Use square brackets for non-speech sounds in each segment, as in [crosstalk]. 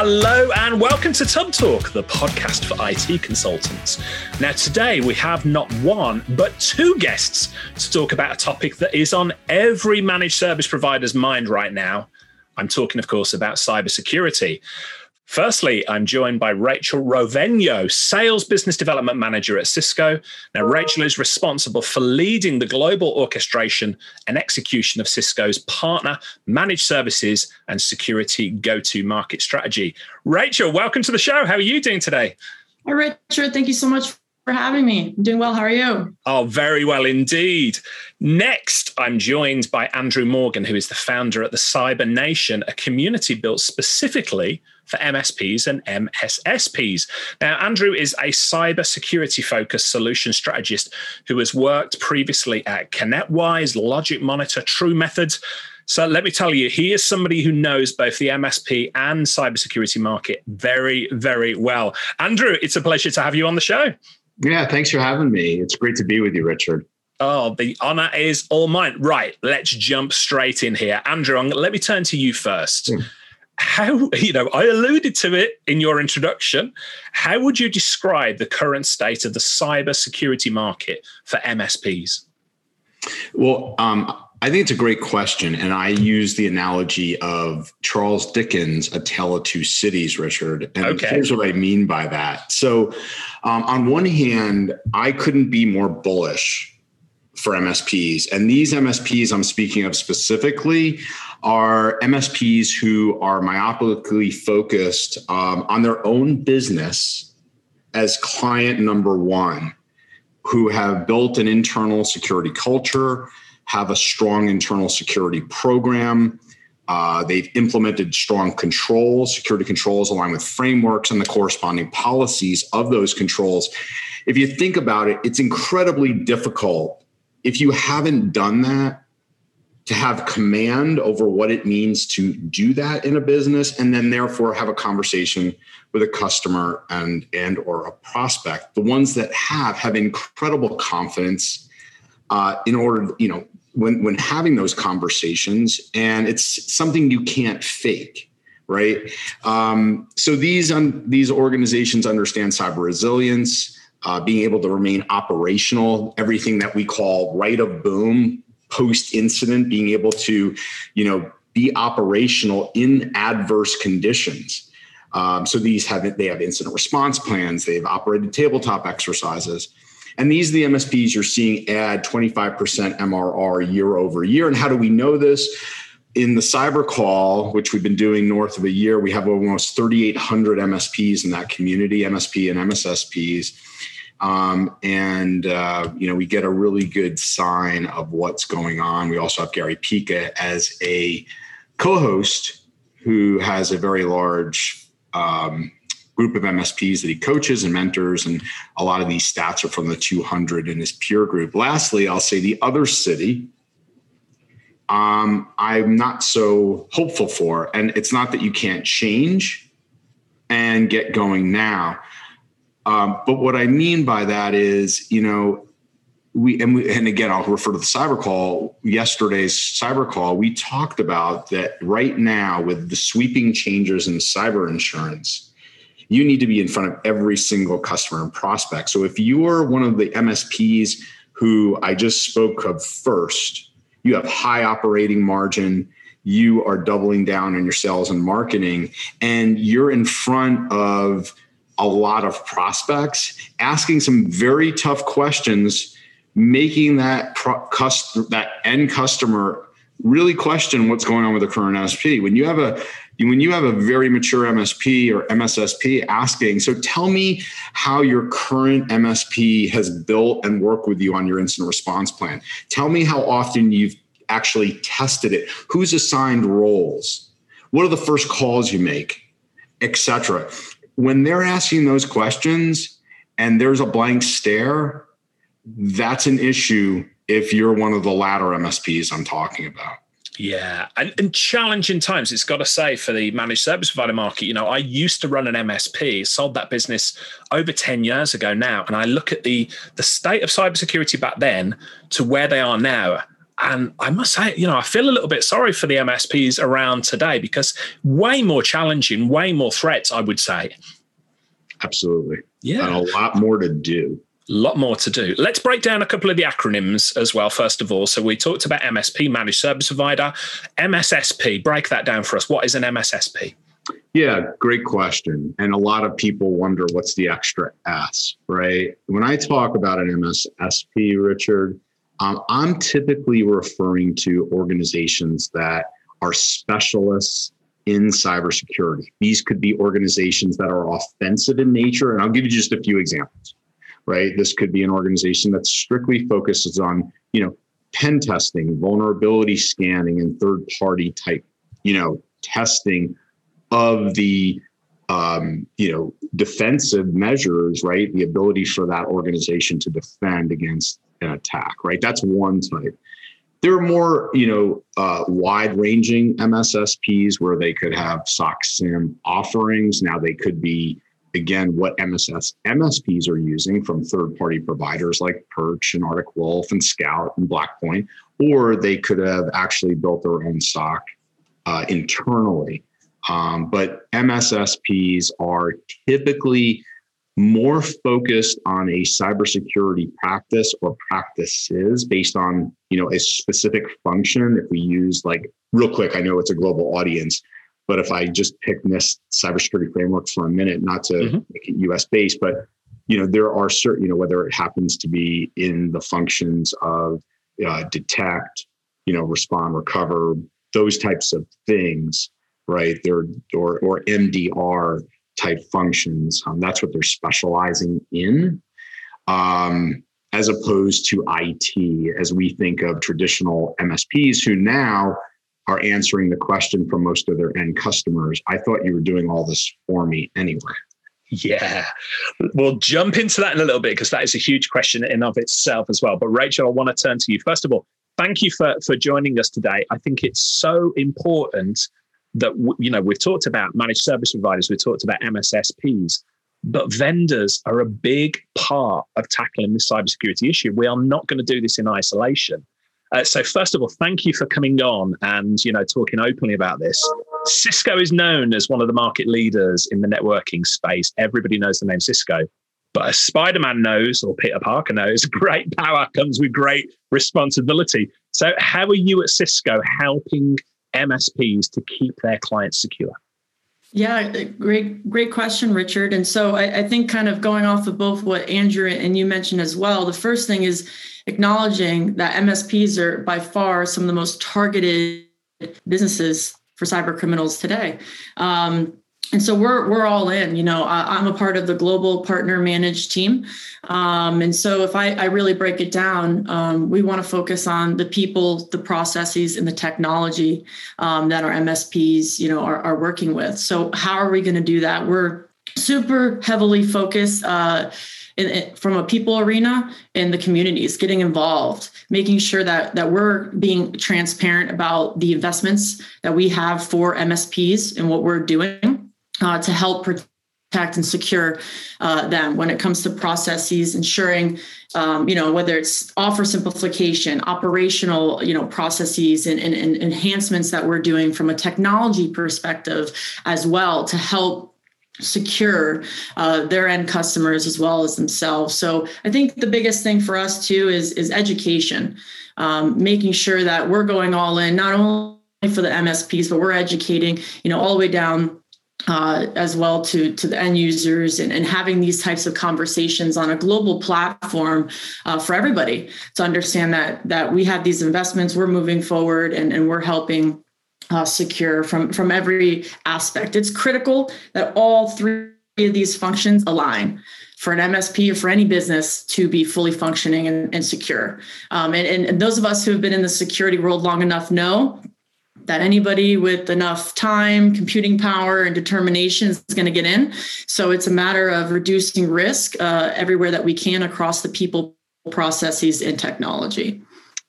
Hello and welcome to Tubb Talk, the podcast for IT consultants. Now, today we have not one, but two guests to talk about a topic that is on every managed service provider's mind right now. I'm talking, of course, about cybersecurity. Firstly, I'm joined by Rachel Rovegno, Sales Business Development Manager at Cisco. Now, Rachel is responsible for leading the global orchestration and execution of Cisco's partner, managed services, and security go to market strategy. Rachel, welcome to the show. How are you doing today? Hi, Richard. Thank you so much for having me. I'm doing well. How are you? Oh, very well indeed. Next, I'm joined by Andrew Morgan, who is the founder at the Cyber Nation, a community built specifically for MSPs and MSSPs. Now, Andrew is a cyber security focused solution strategist who has worked previously at ConnectWise, Logic Monitor, TruMethods. So let me tell you, he is somebody who knows both the MSP and cybersecurity market very, very well. Andrew, it's a pleasure to have you on the show. Yeah, thanks for having me. It's great to be with you, Richard. Oh, the honor is all mine. Right, let's jump straight in here. Andrew, let me turn to you first. Mm. How, you know, I alluded to it in your introduction. How would you describe the current state of the cyber security market for MSPs? Well, um, I think it's a great question. And I use the analogy of Charles Dickens' A Tale of Two Cities, Richard. And okay. here's what I mean by that. So, um, on one hand, I couldn't be more bullish for MSPs. And these MSPs I'm speaking of specifically are MSPs who are myopically focused um, on their own business as client number one, who have built an internal security culture have a strong internal security program. Uh, they've implemented strong controls, security controls, along with frameworks and the corresponding policies of those controls. If you think about it, it's incredibly difficult if you haven't done that to have command over what it means to do that in a business and then therefore have a conversation with a customer and and or a prospect. The ones that have have incredible confidence uh, in order you know when when having those conversations and it's something you can't fake right? Um, so these um, these organizations understand cyber resilience uh, being able to remain operational everything that we call right of boom post incident being able to you know be operational in adverse conditions um, so these have they have incident response plans they have operated tabletop exercises and these are the MSPs you're seeing add 25% MRR year over year. And how do we know this? In the cyber call, which we've been doing north of a year, we have almost 3,800 MSPs in that community, MSP and MSSPs. Um, and uh, you know we get a really good sign of what's going on. We also have Gary Pica as a co-host who has a very large um, group of MSPs that he coaches and mentors. And a lot of these stats are from the 200 in his peer group. Lastly, I'll say the other city um, I'm not so hopeful for. And it's not that you can't change and get going now. Um, but what I mean by that is, you know, we and, we and again I'll refer to the cyber call yesterday's cyber call we talked about that right now with the sweeping changes in cyber insurance you need to be in front of every single customer and prospect. So if you are one of the MSPs who I just spoke of first, you have high operating margin, you are doubling down on your sales and marketing, and you're in front of a lot of prospects, asking some very tough questions, making that pro- cust- that end customer really question what's going on with the current MSP. When you have a when you have a very mature MSP or MSSP asking, so tell me how your current MSP has built and worked with you on your incident response plan. Tell me how often you've actually tested it. Who's assigned roles? What are the first calls you make, etc. When they're asking those questions and there's a blank stare, that's an issue if you're one of the latter MSPs I'm talking about. Yeah, and, and, challenging times. It's got to say for the managed service provider market. You know, I used to run an MSP, sold that business over ten years ago now, and I look at the the state of cybersecurity back then to where they are now. And I must say, you know, I feel a little bit sorry for the MSPs around today because way more challenging, way more threats, I would say. Absolutely. Yeah. And a lot more to do. A lot more to do. Let's break down a couple of the acronyms as well, first of all. So we talked about MSP, Managed Service Provider, MSSP. Break that down for us. What is an MSSP? Yeah, great question. And a lot of people wonder what's the extra S, right? When I talk about an MSSP, Richard, um, I'm typically referring to organizations that are specialists in cybersecurity. These could be organizations that are offensive in nature. And I'll give you just a few examples, right? This could be an organization that strictly focuses on, you know, pen testing, vulnerability scanning, and third party type, you know, testing of the um, you know defensive measures right? The ability for that organization to defend against an attack right? That's one type. There are more you know uh, wide ranging mssps where they could have soc siem offerings. Now they could be again what mss msps are using from third party providers like perch and arctic wolf and SKOUT and blackpoint or they could have actually built their own soc uh, internally um, but MSSPs are typically more focused on a cybersecurity practice or practices based on you know a specific function. If we use like real quick, I know it's a global audience, but if I just pick NIST cybersecurity framework for a minute, not to mm-hmm. make it US based, but you know there are certain you know whether it happens to be in the functions of uh, detect, you know, respond, recover, those types of things right? They're or or MDR type functions. Um, that's what they're specializing in, um, as opposed to IT, as we think of traditional MSPs who now are answering the question for most of their end customers. I thought you were doing all this for me anyway. Yeah, we'll jump into that in a little bit because that is a huge question in of itself as well. But Rachel, I want to turn to you first of all. Thank you for for joining us today. I think it's so important that you know we've talked about managed service providers, we've talked about MSSPs, but vendors are a big part of tackling this cybersecurity issue. We are not going to do this in isolation. Uh, so first of all, thank you for coming on and you know talking openly about this. Cisco is known as one of the market leaders in the networking space. Everybody knows the name Cisco. But as Spider-Man knows, or Peter Parker knows, [laughs] great power comes with great responsibility. So, how are you at Cisco helping MSPs to keep their clients secure? Yeah, great, great question, Richard. And so I, I, think kind of going off of both what Andrew and you mentioned as well, the first thing is acknowledging that MSPs are by far some of the most targeted businesses for cyber criminals today. Um, and so we're we're all in you know I, am a part of the global partner managed team. Um, and so if I, I really break it down um, we want to focus on the people the processes and the technology um, that our msps you know are, are working with. So how are we going to do that? We're super heavily focused uh, in, from a people arena in the communities getting involved making sure that that we're being transparent about the investments that we have for msps and what we're doing uh, to help protect and secure uh, them when it comes to processes, ensuring, um, you know, whether it's offer simplification, operational, you know, processes and, and, and enhancements that we're doing from a technology perspective as well to help secure uh, their end customers as well as themselves. So I think the biggest thing for us too is is education, um, making sure that we're going all in, not only for the MSPs, but we're educating, you know, all the way down uh, as well to to the end users and, and having these types of conversations on a global platform uh, for everybody to understand that that we have these investments we're moving forward and, and we're helping uh, secure from from every aspect it's critical that all three of these functions align for an MSP or for any business to be fully functioning and, and secure. Um, and, and those of us who have been in the security world long enough know that anybody with enough time, computing power, and determination is going to get in. So it's a matter of reducing risk uh, everywhere that we can across the people, processes, and technology.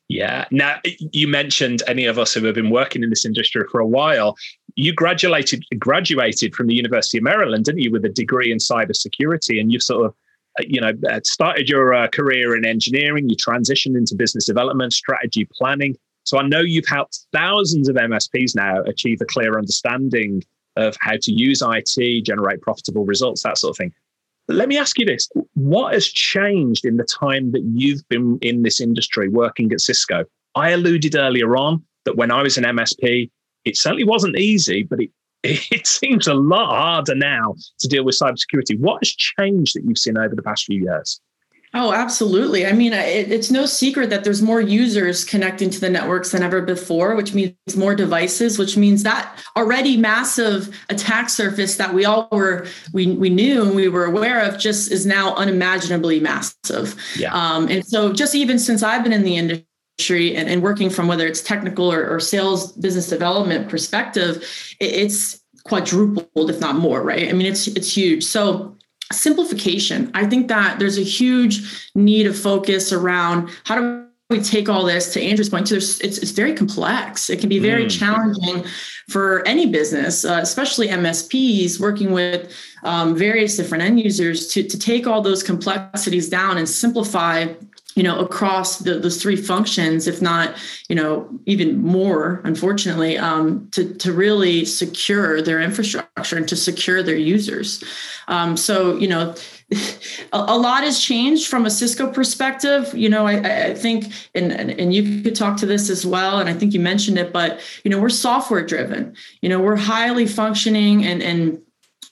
Yeah. Now, you mentioned any of us who have been working in this industry for a while. You graduated graduated from the University of Maryland, didn't you, with a degree in cybersecurity, and you've sort of you know, uh, started your uh, career in engineering, you transitioned into business development, strategy planning. So I know you've helped thousands of MSPs now achieve a clear understanding of how to use IT, generate profitable results, that sort of thing. Let me ask you this what has changed in the time that you've been in this industry working at Cisco? I alluded earlier on that when I was an MSP, it certainly wasn't easy, but it, [laughs] it seems a lot harder now to deal with cybersecurity. What has changed that you've seen over the past few years? Oh, absolutely. I mean, it, it's no secret that there's more users connecting to the networks than ever before, which means more devices, which means that already massive attack surface that we all were we we knew and we were aware of just is now unimaginably massive. Yeah. Um, and so, just even since I've been in the industry and, and working from whether it's technical or, or sales business development perspective, it, it's quadrupled, if not more. Right. I mean, it's it's huge. So simplification. I think that there's a huge need of focus around how do we take all this to Andrew's point, it's, it's very complex. It can be very mm. challenging for any business, uh, especially MSPs working with um, various different end users to, to take all those complexities down and simplify you know across the, those three functions if not you know even more unfortunately um, to, to really secure their infrastructure and to secure their users. Um, so you know [laughs] a, a, lot has changed from a cisco perspective. You know i, I think and, and you could talk to this as well and i think you mentioned it but you know we're software driven you know we're highly functioning and and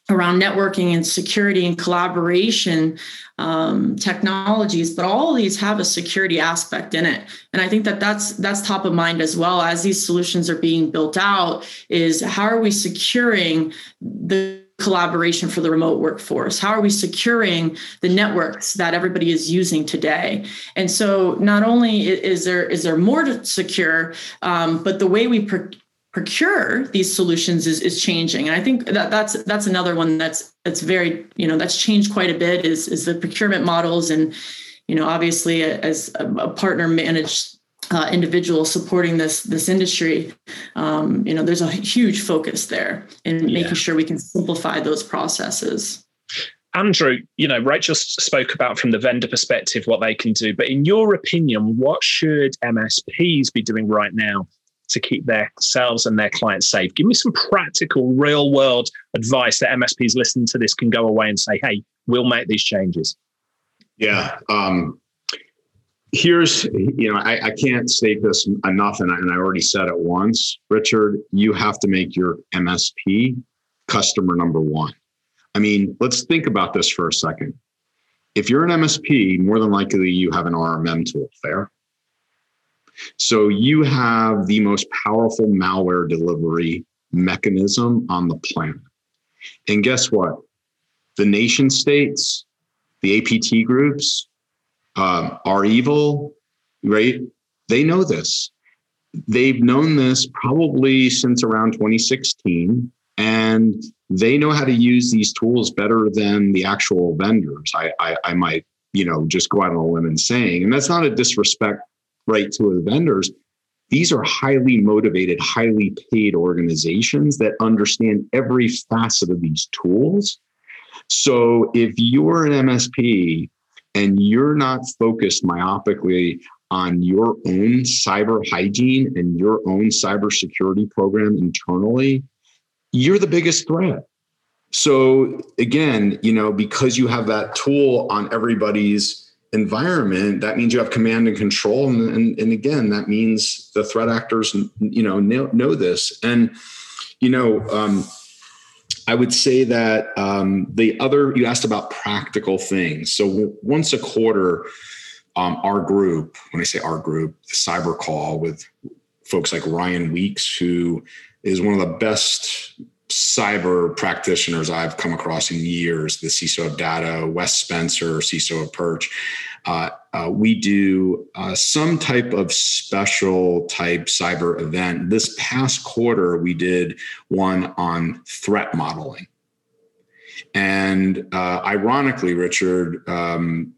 around networking and security and collaboration um, technologies but all of these have a security aspect in it. And i think that that's that's top of mind as well. As these solutions are being built out is how are we securing the collaboration for the remote workforce? How are we securing the networks that everybody is using today? And so not only is there is there more to secure um, but the way we procure these solutions is, is changing. And i think that that's that's another one that's that's very you know that's changed quite a bit is is the procurement models. And you know obviously as a, partner managed uh, individual supporting this this industry um, you know there's a huge focus there in yeah. making sure we can simplify those processes. Andrew, you know, Rachel spoke about from the vendor perspective what they can do, but in your opinion, what should MSPs be doing right now to keep themselves and their clients safe. Give me some practical, real world advice that MSPs listening to this can go away and say, hey, we'll make these changes. Yeah. Um, here's, you know, I, I can't state this enough, and I, and I already said it once. Richard, you have to make your MSP customer number one. I mean, let's think about this for a second. If you're an MSP, more than likely you have an RMM tool, fair? So you have the most powerful malware delivery mechanism on the planet. And guess what? The nation states, the APT groups, uh, evil, right? They know this. They've known this probably since around 2016, and they know how to use these tools better than the actual vendors. I, I, I might, you know, just go out on a limb and saying, and that's not a disrespect right to the vendors. These are highly motivated highly paid organizations that understand every facet of these tools. So if you're an msp and you're not focused myopically on your own cyber hygiene and your own cybersecurity program internally you're the biggest threat. So again you know because you have that tool on everybody's environment, that means you have command and control. And, and, and again, that means the threat actors, you know, know, know this. And, you know, um, I would say that um, the other, you asked about practical things. So once a quarter, um, our group, when I say our group, the cyber call with folks like Ryan Weeks, who is one of the best cyber practitioners I've come across in years, the CISO of Datto, Wes Spencer, CISO of Perch. Uh, uh, we do uh, some type of special type cyber event. This past quarter, we did one on threat modeling. And uh, ironically, Richard, um,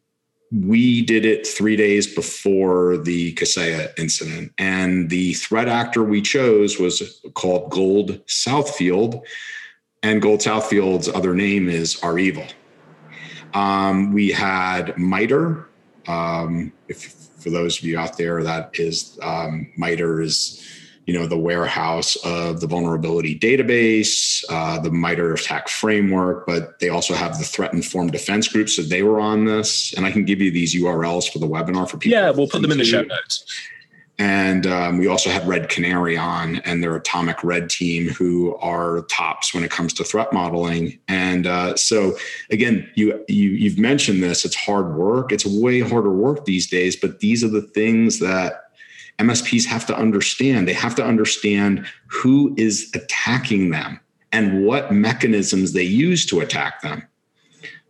we did it three days before the Kaseya incident. And the threat actor we chose was called Gold Southfield. And Gold Southfield's other name is REvil. Um, we had MITRE. Um, if for those of you out there, that is um, MITRE is you know the warehouse of the vulnerability database, uh, the MITRE attack framework, but they also have the threat informed defense group. So they were on this, and I can give you these URLs for the webinar for people. Yeah, we'll put them in the show notes. And um, we also had Red Canary on and their Atomic Red team, who are tops when it comes to threat modeling. And uh, so, again, you, you you've mentioned this. It's hard work. It's way harder work these days. But these are the things that MSPs have to understand. They have to understand who is attacking them and what mechanisms they use to attack them.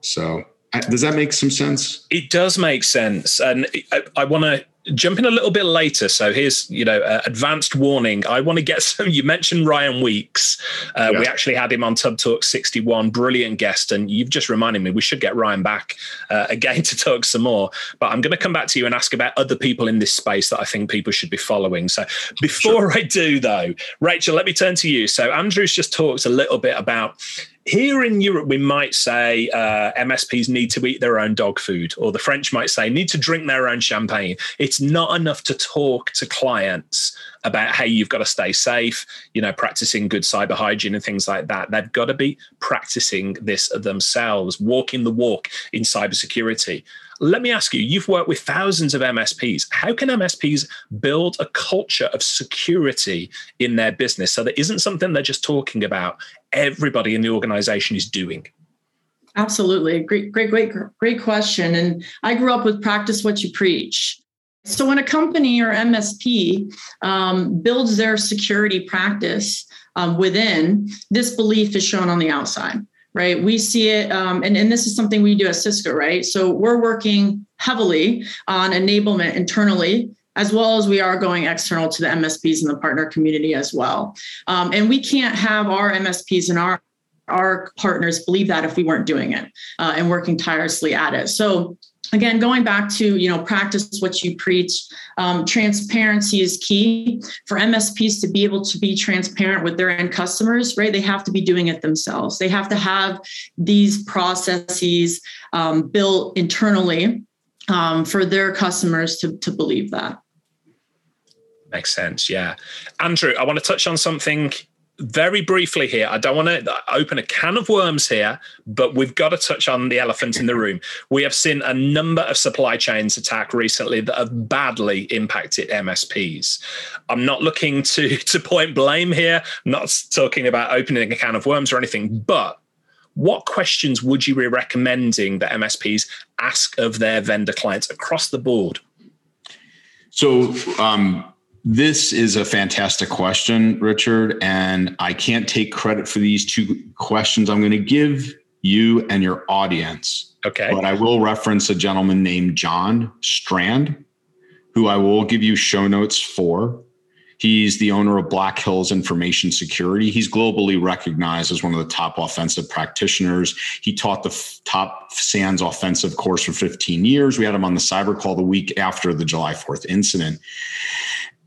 So, does that make some sense? It does make sense. And I, I want to jumping a little bit later so here's you know uh, advanced warning. I want to get [laughs] some you mentioned ryan weeks. Uh, yeah. we actually had him on tubb talk 61 brilliant guest and you've just reminded me we should get ryan back uh, [laughs] again to talk some more. But i'm going to come back to you and ask about other people in this space that i think people should be following. So before sure. i do though rachel let me turn to you. So andrew's just talked a little bit about here in Europe, we might say uh, MSPs need to eat their own dog food, or the French might say need to drink their own champagne. It's not enough to talk to clients about hey, you've got to stay safe, you know, practicing good cyber hygiene and things like that. They've got to be practicing this themselves, walking the walk in cybersecurity. Let me ask you, you've worked with thousands of MSPs. How can MSPs build a culture of security in their business so that isn't something they're just talking about, everybody in the organization is doing? Absolutely. Great, great, great, great question. And I grew up with practice what you preach. So when a company or MSP um, builds their security practice um, within, this belief is shown on the outside right? We see it, um, and, and this is something we do at Cisco, right? So we're working heavily on enablement internally as well as we are going external to the MSPs and the partner community as well. Um, and we can't have our MSPs and our our partners believe that if we weren't doing it uh, and working tirelessly at it. So again going back to you know practice what you preach um, transparency is key. For msps to be able to be transparent with their end customers right they have to be doing it themselves. They have to have these processes um, built internally um, for their customers to, to believe that. Makes sense yeah. Andrew i want to touch on something very briefly here, I don't want to open a can of worms here, but we've got to touch on the elephant in the room. [laughs] We have seen a number of supply chains attack recently that have badly impacted MSPs. I'm not looking [laughs] to to point blame here, I'm not talking about opening a can of worms or anything, but what questions would you be recommending that MSPs ask of their vendor clients across the board? So, um, this is a fantastic question, Richard. And I can't take credit for these two questions. I'm going to give you and your audience. Okay. But I will reference a gentleman named John Strand, who I will give you show notes for. He's the owner of Black Hills Information Security. He's globally recognized as one of the top offensive practitioners. He taught the f- top SANS offensive course for 15 years. We had him on the cyber call the week after the July 4th incident.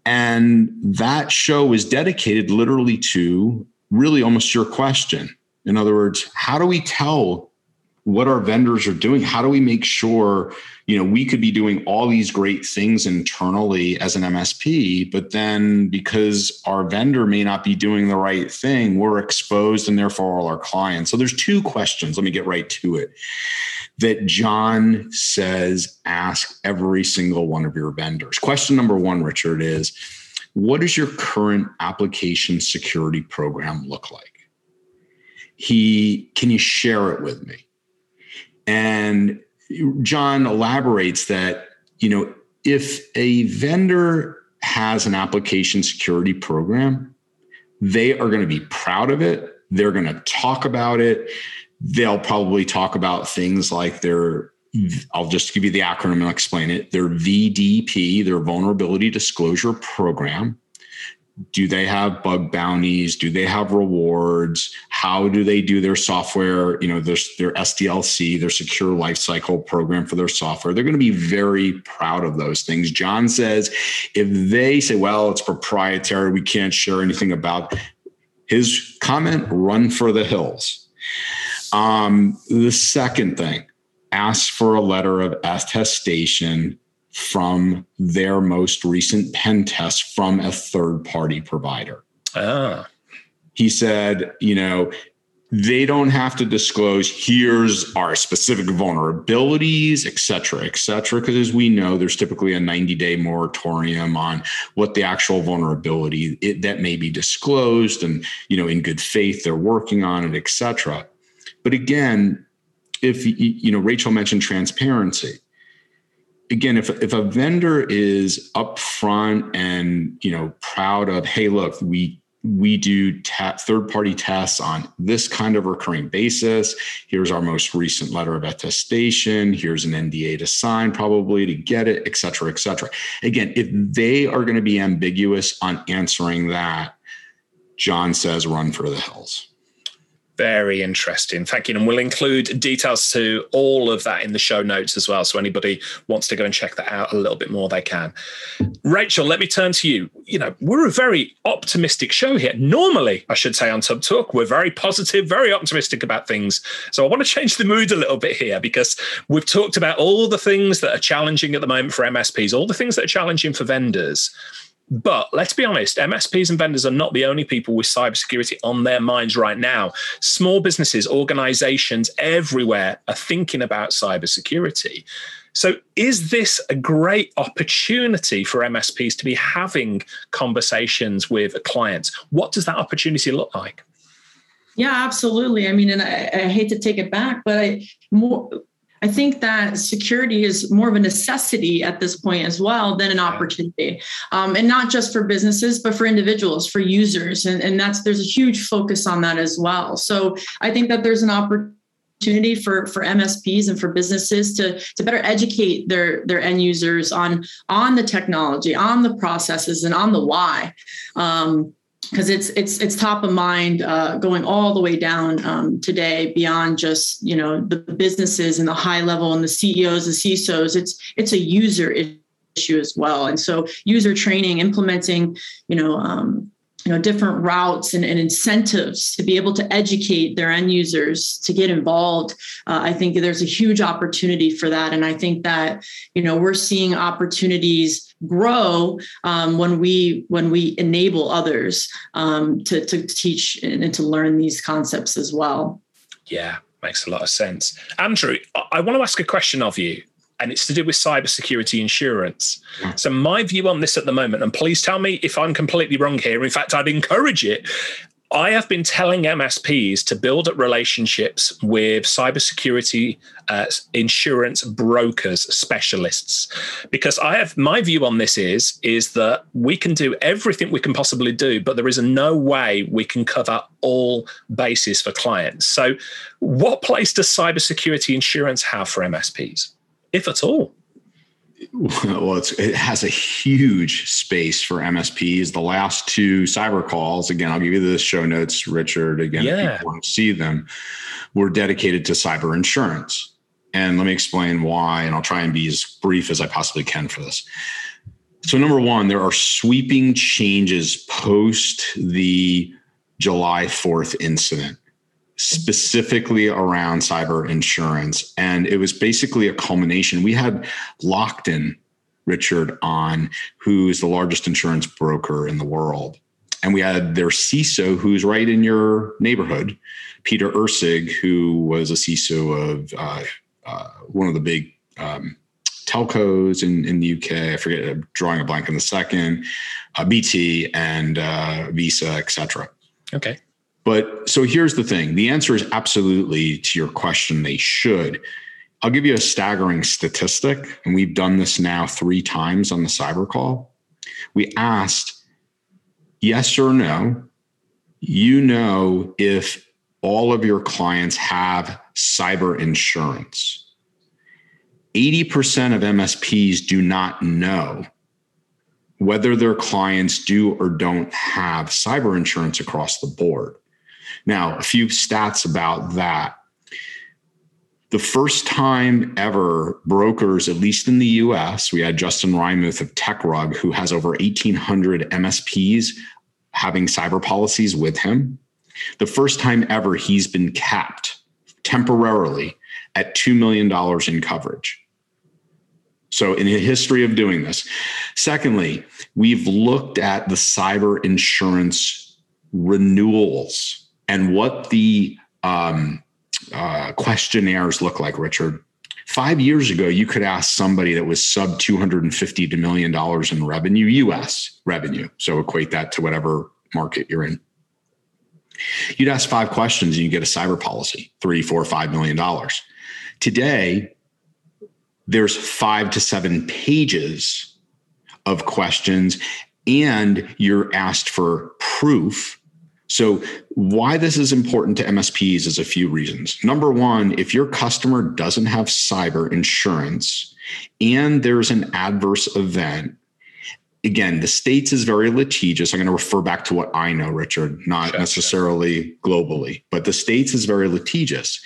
And that show is dedicated literally to really almost your question. In other words, how do we tell what our vendors are doing? How do we make sure, you know, we could be doing all these great things internally as an MSP, but then because our vendor may not be doing the right thing, we're exposed and therefore all our clients. So there's two questions. Let me get right to it that John says ask every single one of your vendors. Question number one, Richard, is what does your current application security program look like? He can you share it with me? And John elaborates that, you know, if a vendor has an application security program, they are going to be proud of it. They're going to talk about it they'll probably talk about things like their I'll just give you the acronym and I'll explain it. Their VDP, their vulnerability disclosure program. Do they have bug bounties? Do they have rewards? How do they do their software? You know, their, their SDLC, their secure lifecycle program for their software. They're going to be very proud of those things. John says if they say, well, it's proprietary, we can't share anything about his comment, run for the hills um, the second thing, ask for a letter of attestation from their most recent pen test from a third party provider. Ah. He said, you know, they don't have to disclose here's our specific vulnerabilities et cetera et cetera because as we know there's typically a 90 day moratorium on what the actual vulnerability it, that may be disclosed and you know in good faith they're working on it et cetera but again if you know rachel mentioned transparency again if, if a vendor is upfront and you know proud of hey look we we do ta- third party tests on this kind of recurring basis. Here's our most recent letter of attestation. Here's an NDA to sign, probably to get it, et cetera, et cetera. Again, if they are going to be ambiguous on answering that, John says run for the hills. Very interesting. Thank you. And we'll include details to all of that in the show notes as well. So anybody wants to go and check that out a little bit more, they can. Rachel, let me turn to you. You know, we're a very optimistic show here. Normally, I should say on Tubb Talk, we're very positive, very optimistic about things. So I want to change the mood a little bit here because we've talked about all the things that are challenging at the moment for MSPs, all the things that are challenging for vendors. But let's be honest, MSPs and vendors are not the only people with cybersecurity on their minds right now. Small businesses, organizations everywhere are thinking about cybersecurity. So, is this a great opportunity for MSPs to be having conversations with clients? What does that opportunity look like? Yeah, absolutely. I mean, and I, I hate to take it back, but I more I think that security is more of a necessity at this point as well than an opportunity, um, and not just for businesses, but for individuals, for users, and, and that's there's a huge focus on that as well. So I think that there's an opportunity for for MSPs and for businesses to to better educate their their end users on on the technology, on the processes, and on the why. Um, because it's it's it's top of mind uh, going all the way down um, today beyond just you know the businesses and the high level and the CEOs, the CISOs. It's it's a user issue as well, and so user training, implementing you know um, you know different routes and, and, incentives to be able to educate their end users to get involved uh, i think there's a huge opportunity for that and i think that you know we're seeing opportunities grow um, when we when we enable others um, to, to teach and to learn these concepts as well yeah makes a lot of sense andrew i want to ask a question of you and it's to do with cybersecurity insurance. So, my view on this at the moment, and please tell me if I'm completely wrong here. In fact, I'd encourage it. I have been telling MSPs to build up relationships with cybersecurity uh, insurance brokers, specialists, because I have my view on this is is that we can do everything we can possibly do, but there is no way we can cover all bases for clients. So, what place does cybersecurity insurance have for MSPs? if at all? [laughs] Well, it has a huge space for MSPs. The last two cyber calls, again, I'll give you the show notes, Richard. Again, yeah. if you want to see them, were dedicated to cyber insurance. And let me explain why, and I'll try and be as brief as I possibly can for this. So, number one, there are sweeping changes post the July 4th incident specifically around cyber insurance. And it was basically a culmination. We had Lockton Richard on, who is the largest insurance broker in the world. And we had their CISO, who's right in your neighborhood, Peter Ursig, who was a CISO of uh, uh, one of the big um, telcos in, in the UK. I forget, I'm drawing a blank in the second, uh, BT and uh, Visa, et cetera. Okay. But so here's the thing the answer is absolutely to your question, they should. I'll give you a staggering statistic, and we've done this now three times on the cyber call. We asked, yes or no, you know if all of your clients have cyber insurance. 80% of MSPs do not know whether their clients do or don't have cyber insurance across the board. Now, a few stats about that. The first time ever brokers, at least in the US, we had Justin Reimuth of TechRug, who has over 1,800 MSPs having cyber policies with him. The first time ever he's been capped temporarily at $2 million in coverage. So, in the history of doing this. Secondly, we've looked at the cyber insurance renewals and what the um, uh, questionnaires look like, Richard. Five years ago, you could ask somebody that was sub 250 to million dollars in revenue, US revenue. So equate that to whatever market you're in. You'd ask five questions and you get a cyber policy, three, four, five million dollars. Today, there's five to seven pages of questions, and you're asked for proof so, why this is important to MSPs is a few reasons. Number one, if your customer doesn't have cyber insurance and there's an adverse event, again, the states is very litigious. I'm going to refer back to what I know, Richard, not sure, necessarily sure. globally, but the states is very litigious.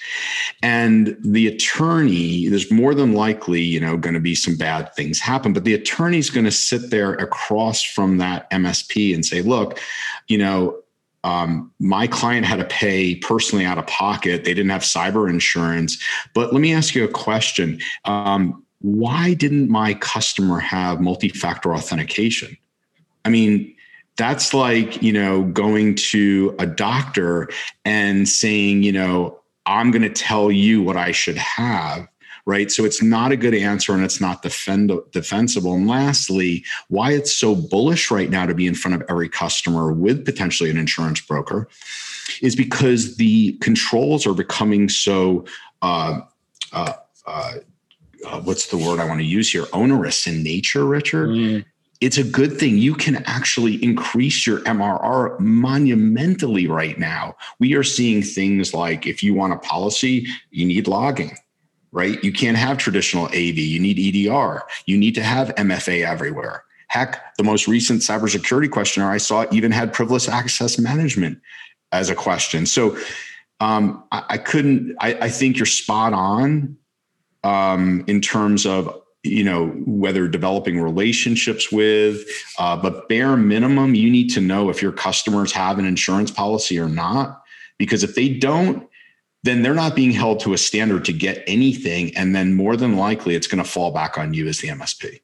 And the attorney, there's more than likely, you know, going to be some bad things happen, but the attorney's going to sit there across from that MSP and say, look, you know, um, my client had to pay personally out of pocket. They didn't have cyber insurance. But let me ask you a question. Um, why didn't my customer have multi factor authentication? I mean, that's like, you know, going to a doctor and saying, you know, I'm going to tell you what I should have right? So it's not a good answer and it's not defend, defensible. And lastly, why it's so bullish right now to be in front of every customer with potentially an insurance broker is because the controls are becoming so. Uh, uh, uh, uh what's the word I want to use here? Onerous in nature, Richard. Mm it's a good thing. You can actually increase your MRR monumentally right now. We are seeing things like if you want a policy, you need logging right? You can't have traditional AV. You need EDR. You need to have MFA everywhere. Heck, the most recent cybersecurity questionnaire I saw even had privileged access management as a question. So um, I, I, couldn't. I, I, think you're spot on um, in terms of you know whether developing relationships with, uh, but bare minimum, you need to know if your customers have an insurance policy or not. Because if they don't, then they're not being held to a standard to get anything. And then more than likely, it's going to fall back on you as the MSP.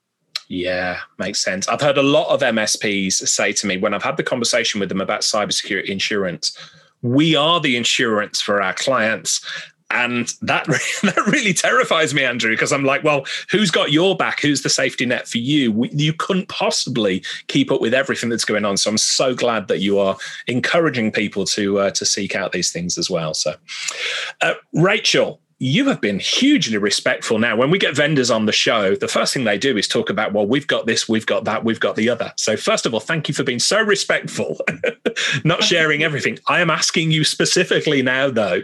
Yeah, makes sense. I've heard a lot of MSPs say to me when I've had the conversation with them about cybersecurity insurance, we are the insurance for our clients and that [laughs] that really terrifies me, Andrew, because I'm like, well, who's got your back? Who's the safety net for you? You couldn't possibly keep up with everything that's going on. So I'm so glad that you are encouraging people to uh, to seek out these things as well. So, uh, Rachel, you have been hugely respectful now. When we get vendors on the show, the first thing they do is talk about, well, we've got this, we've got that, we've got the other. So, first of all, thank you for being so respectful, [laughs] not sharing everything. I am asking you specifically now, though,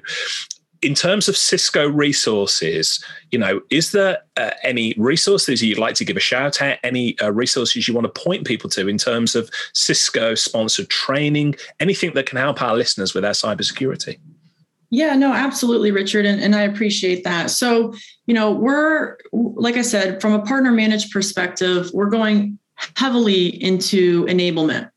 in terms of Cisco resources, you know, is there uh, any resources you'd like to give a shout out? Any uh, resources you want to point people to in terms of Cisco sponsored training? Anything that can help our listeners with their cybersecurity? Yeah, no, absolutely, Richard, and, and I appreciate that. So, you know, we're like I said, from a partner managed perspective, we're going heavily into enablement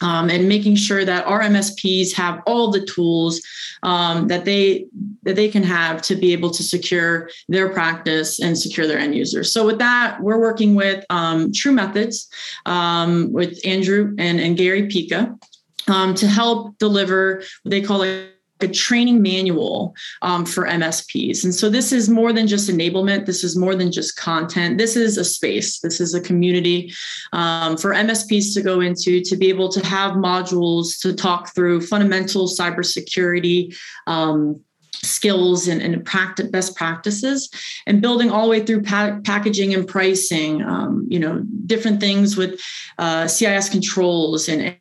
um, and making sure that our MSPs have all the tools um, that they that they can have to be able to secure their practice and secure their end users. So with that, we're working with um, TruMethods um, with Andrew and, and Gary Pica um, to help deliver what they call a a training manual um, for MSPs. And so this is more than just enablement. This is more than just content. This is a space. This is a community um, for MSPs to go into to be able to have modules to talk through fundamental cybersecurity. Um, skills and, and practice, best practices and building all the way through pa- packaging and pricing um, you know different things with uh, cis controls and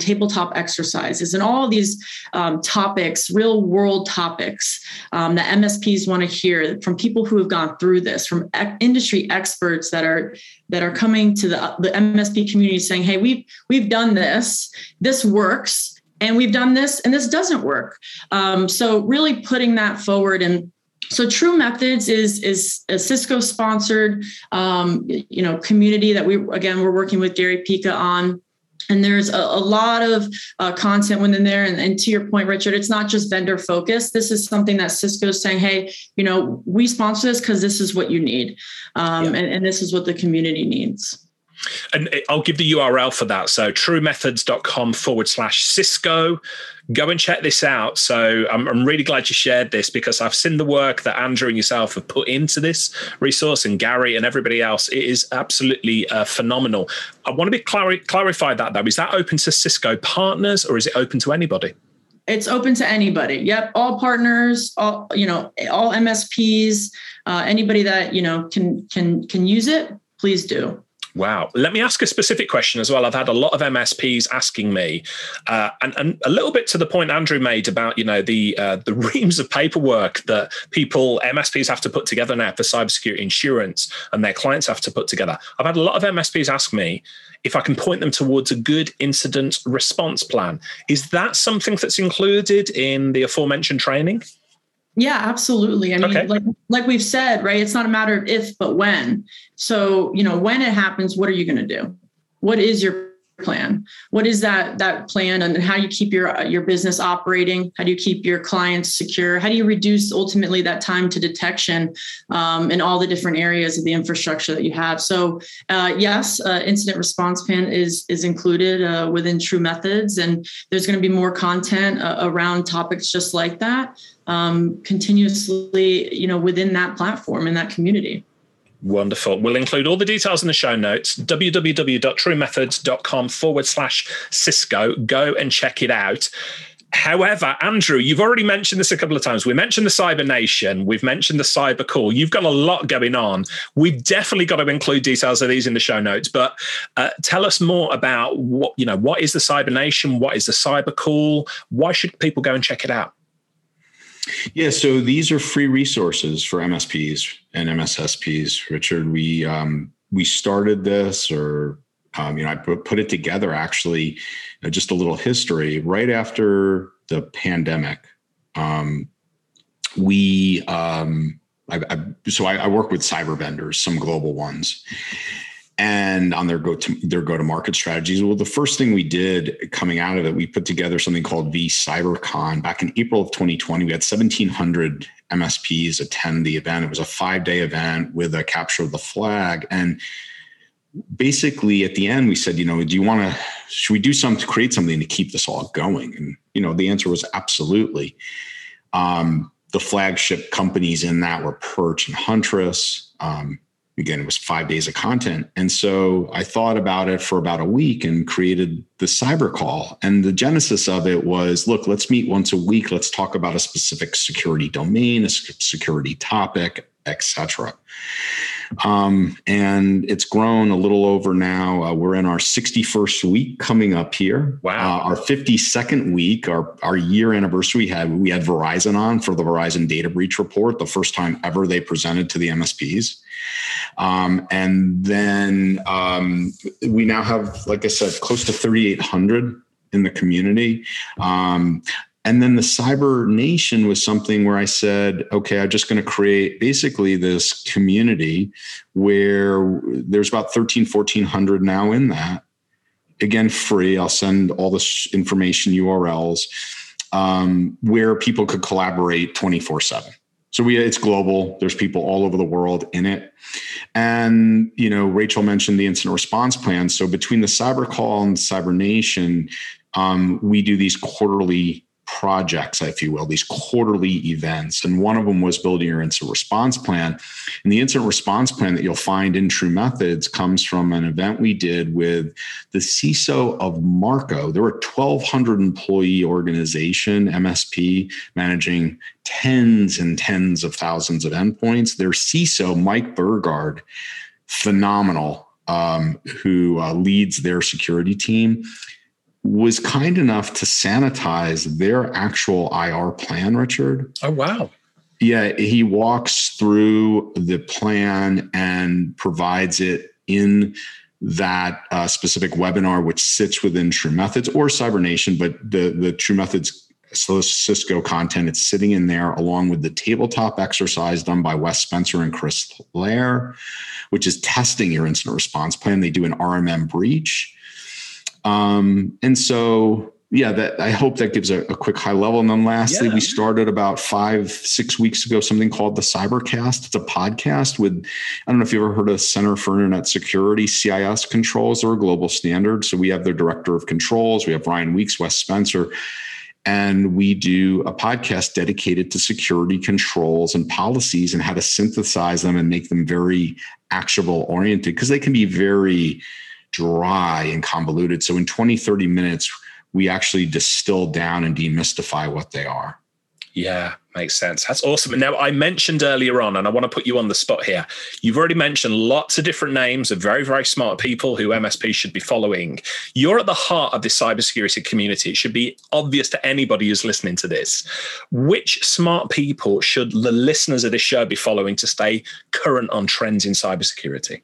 tabletop exercises and all these um, topics, real world topics um, that MSPs want to hear from people who have gone through this, from ec- industry experts that are that are coming to the, the MSP community saying, "Hey, we've we've done this. This works." And we've done this, and this doesn't work. Um, so, really putting that forward and so trumethods is is a cisco sponsored um, you know community that we again we're working with gary pica on and there's a, a lot of uh, content within there. And, and, to your point richard it's not just vendor focused. This is something that cisco is saying hey you know we sponsor this because this is what you need um, yeah. and, and this is what the community needs and I'll give the URL for that. So trumethods.com forward slash Cisco. Go and check this out. So I'm, I'm, really glad you shared this because I've seen the work that Andrew and yourself have put into this resource and Gary and everybody else. It is absolutely uh, phenomenal. I want to be clar- clarify that though. Is that open to Cisco partners or is it open to anybody? It's open to anybody. Yep, all partners, all you know, all MSPs, uh, anybody that you know can can can use it. Please do. Wow. Let me ask a specific question as well. I've had a lot of MSPs asking me, uh, and, and a little bit to the point Andrew made about you know the uh, the [laughs] reams of paperwork that people MSPs have to put together now for cybersecurity insurance, and their clients have to put together. I've had a lot of MSPs ask me if I can point them towards a good incident response plan. Is that something that's included in the aforementioned training? Yeah, absolutely. I mean, okay. like like we've said, right? It's not a matter of if, but when. So, you know, when it happens, what are you going to do? What is your plan? What is that that plan and how do you keep your your business operating? How do you keep your clients secure? How do you reduce ultimately that time to detection um, in all the different areas of the infrastructure that you have? So, uh, yes, uh, incident response plan is is included uh, within TruMethods, and there's going to be more content uh, around topics just like that um, continuously, you know, within that platform and that community. Wonderful. We'll include all the details in the show notes www.trumethods.com forward slash Cisco. Go and check it out. However, Andrew, you've already mentioned this a couple of times. We mentioned the Cyber Nation. We've mentioned the Cyber Call. You've got a lot going on. We've definitely got to include details of these in the show notes. But uh, tell us more about what you know. What is the Cyber Nation? What is the Cyber Call? Why should people go and check it out? Yeah, so these are free resources for MSPs and MSSPs. Richard, we um, we started this, or um, you know, I put it together actually. You know, just a little history. Right after the pandemic, um, we um, I, I, so I, I work with cyber vendors, some global ones, and on their go to their go to market strategies. Well, the first thing we did coming out of it, we put together something called V CyberCon back in April of 2020. We had 1,700 MSPs attend the event. It was a five day event with a capture of the flag and. Basically, at the end, we said, you know, do you want to? Should we do something to create something to keep this all going? And you know, the answer was absolutely. Um, the flagship companies in that were Perch and Huntress. Um, again, it was five days of content. And so I thought about it for about a week and created the cyber call. And the genesis of it was look, let's meet once a week. Let's talk about a specific security domain, a security topic, etc. Um, and it's grown a little over now. Uh, we're in our 61st week coming up here. Wow. Uh, our 52nd week, our, our year anniversary, we had, we had Verizon on for the Verizon data breach report, the first time ever they presented to the MSPs. Um, and then um, we now have, like I said, close to 3,800 in the community. Um, and then the cyber nation was something where I said, okay, I'm just going to create basically this community where there's about 13, 1400 now in that. Again, free. I'll send all this information URLs um, where people could collaborate 24 7. So we it's global. There's people all over the world in it. And you know, Rachel mentioned the incident response plan. So between the cyber call and cyber nation, um, we do these quarterly projects, if you will, these quarterly events. And one of them was building your incident response plan. And the incident response plan that you'll find in TruMethods comes from an event we did with the CISO of Marco. They're a 1,200 employee organization, MSP, managing tens and tens of thousands of endpoints. Their CISO, Mike Burgard, phenomenal, um, who uh, leads their security team was kind enough to sanitize their actual IR plan, Richard. Oh, wow. Yeah, he walks through the plan and provides it in that uh, specific webinar, which sits within TruMethods or Cybernation, but the, the TruMethods so Cisco content, it's sitting in there along with the tabletop exercise done by Wes Spencer and Chris Loehr, which is testing your incident response plan. They do an RMM breach Um, and so yeah, that I hope that gives a, a quick high level. And then lastly, yeah. we started about five, six weeks ago, something called the Cybercast. It's a podcast with, I don't know if you've ever heard of Center for Internet Security, CIS controls or a global standard. So we have their director of controls, we have Ryan Weeks, Wes Spencer, and we do a podcast dedicated to security controls and policies and how to synthesize them and make them very actionable oriented because they can be very dry and convoluted. So in 20, 30 minutes, we actually distill down and demystify what they are. Yeah, makes sense. That's awesome. Now, I mentioned earlier on, and I want to put you on the spot here. You've already mentioned lots of different names of very, very smart people who MSP should be following. You're at the heart of this cybersecurity community. It should be obvious to anybody who's listening to this. Which smart people should the listeners of this show be following to stay current on trends in cybersecurity?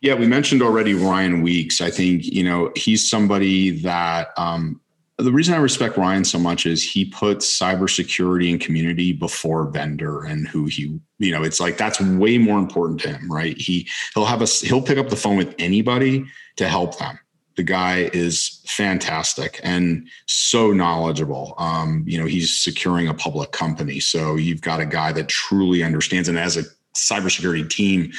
Yeah, we mentioned already Ryan Weeks. I think, you know, he's somebody that um, the reason I respect Ryan so much is he puts cybersecurity and community before vendor and who he, you know, it's like that's way more important to him, right? He he'll have a he'll pick up the phone with anybody to help them. The guy is fantastic and so knowledgeable. Um, you know, he's securing a public company. So you've got a guy that truly understands and as a cybersecurity team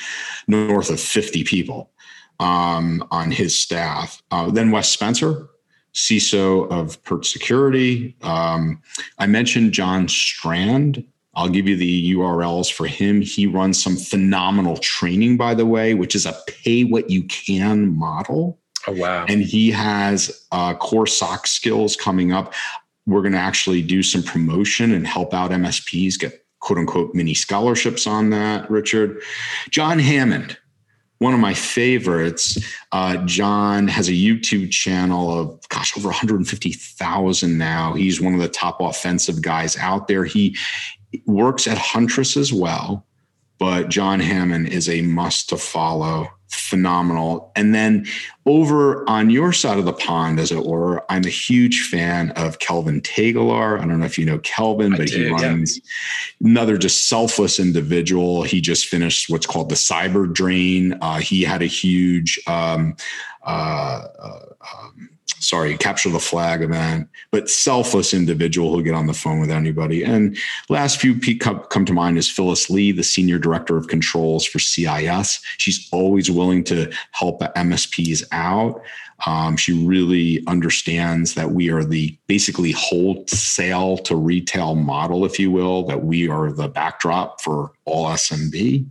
north of 50 people um, on his staff. Uh, then Wes Spencer, CISO of Perch Security. Um, I mentioned John Strand. I'll give you the URLs for him. He runs some phenomenal training, by the way, which is a pay what you can model. Oh, wow. And he has uh, core SOC skills coming up. We're going to actually do some promotion and help out MSPs get quote unquote mini scholarships on that, Richard. John Hammond, one of my favorites. Uh, John has a YouTube channel of, gosh, over 150,000 now. He's one of the top offensive guys out there. He works at Huntress as well, but John Hammond is a must to follow phenomenal. And then over on your side of the pond, as it were, I'm a huge fan of Kelvin Tegelaar. I don't know if you know Kelvin, but do, he runs yeah. another just selfless individual. He just finished what's called the CyberDrain. Uh, he had a huge um, uh, uh, um, sorry, capture the flag event, but selfless individual who'll get on the phone with anybody. And last few come, come to mind is Phyllis Lee, the senior director of controls for CIS. She's always willing to help MSPs out. Um, she really understands that we are the basically wholesale to retail model, if you will, that we are the backdrop for all SMB.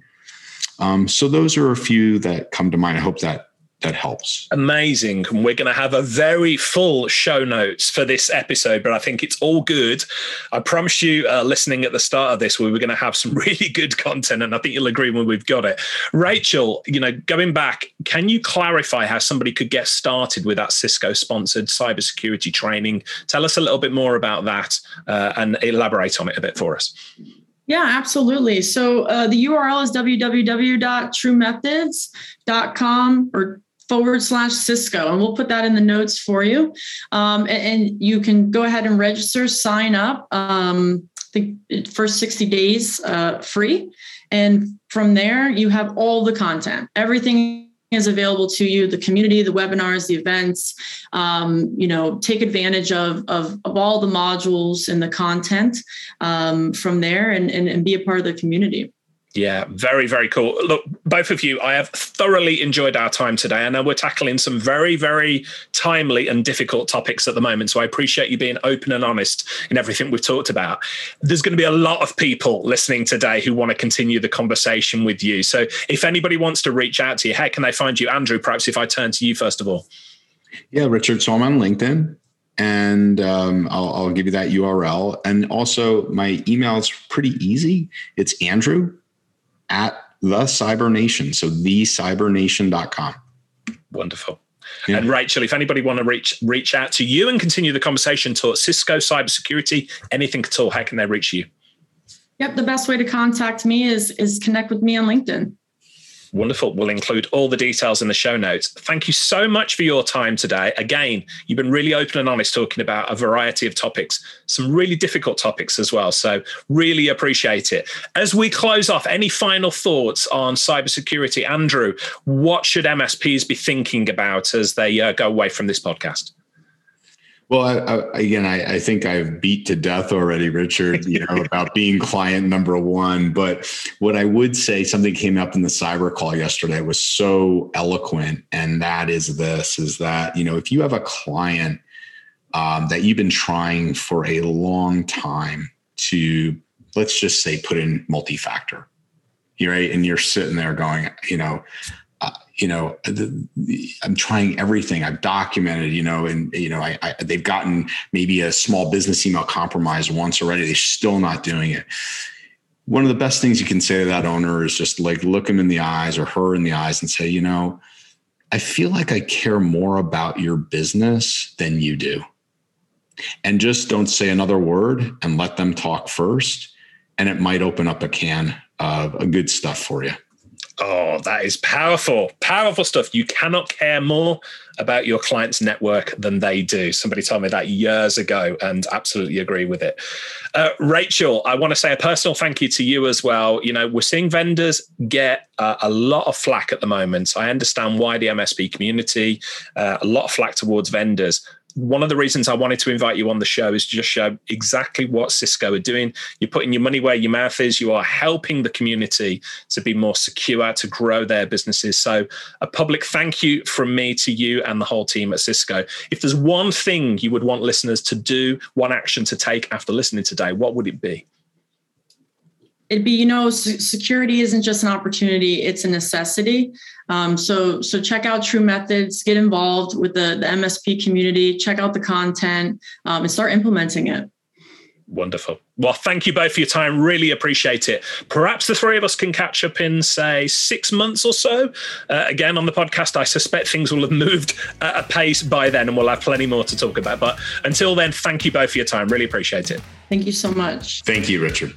Um, so those are a few that come to mind. I hope that that helps. Amazing. And we're going to have a very full show notes for this episode, but I think it's all good. I promise you, uh, listening at the start of this, we were going to have some [laughs] really good content, and I think you'll agree when we've got it. Rachel, you know, going back, can you clarify how somebody could get started with that Cisco sponsored cybersecurity training? Tell us a little bit more about that uh, and elaborate on it a bit for us. Yeah, absolutely. So uh, the URL is www.trumethods.com or forward slash Cisco. And we'll put that in the notes for you. Um, and, and, you can go ahead and register, sign up. Um, the first 60 days uh, free. And from there, you have all the content, everything is available to you the community the webinars the events um, you know take advantage of, of, of all the modules and the content um, from there and, and, and be a part of the community yeah, very, very cool. Look, both of you, I have thoroughly enjoyed our time today. I know we're tackling some very, very timely and difficult topics at the moment. So I appreciate you being open and honest in everything we've talked about. There's going to be a lot of people listening today who want to continue the conversation with you. So if anybody wants to reach out to you, how can they find you? Andrew, perhaps if I turn to you first of all. Yeah, Richard. So I'm on LinkedIn and um, I'll, I'll give you that URL. And also, my email is pretty easy. It's Andrew at the Cyber Nation. So thecybernation.com. Wonderful. Yeah. And Rachel, if anybody want to reach reach out to you and continue the conversation to Cisco cybersecurity, anything at all, how can they reach you? Yep, the best way to contact me is is connect with me on LinkedIn. Wonderful. We'll include all the details in the show notes. Thank you so much for your time today. Again, you've been really open and honest talking about a variety of topics, some really difficult topics as well. So, really appreciate it. As we close off, any final thoughts on cybersecurity? Andrew, what should MSPs be thinking about as they uh, go away from this podcast? Well, I, I, again, I, I, think I've beat to death already, Richard, you know, [laughs] about being client number one. But what I would say, something came up in the cyber call yesterday was so eloquent. And that is this is that, you know, if you have a client um, that you've been trying for a long time to, let's just say, put in multi factor, right? And you're sitting there going, you know, you know, the, the, I'm trying everything. I've documented, you know, and you know, I, I, they've gotten maybe a small business email compromised once already. They're still not doing it. One of the best things you can say to that owner is just like look him in the eyes or her in the eyes and say, you know, I feel like I care more about your business than you do. And just don't say another word and let them talk first. And it might open up a can of uh, good stuff for you. Oh, that is powerful, powerful stuff. You cannot care more about your client's network than they do. Somebody told me that years ago and absolutely agree with it. Uh, Rachel, I want to say a personal thank you to you as well. You know, we're seeing vendors get uh, a lot of flack at the moment. I understand why the MSP community, uh, a lot of flack towards vendors one of the reasons I wanted to invite you on the show is to just show exactly what Cisco are doing. You're putting your money where your mouth is. You are helping the community to be more secure, to grow their businesses. So, a public thank you from me to you and the whole team at Cisco. If there's one thing you would want listeners to do, one action to take after listening today, what would it be? It'd be you know security isn't just an opportunity it's a necessity. Um, so so check out trumethods get involved with the, the msp community check out the content um, and start implementing it. Wonderful. Well thank you both for your time. Really appreciate it. Perhaps the three of us can catch up in say six months or so. Uh, again on the podcast i suspect things will have moved at a pace by then and we'll have plenty more to talk about. But until then thank you both for your time. Really appreciate it. Thank you so much. Thank you richard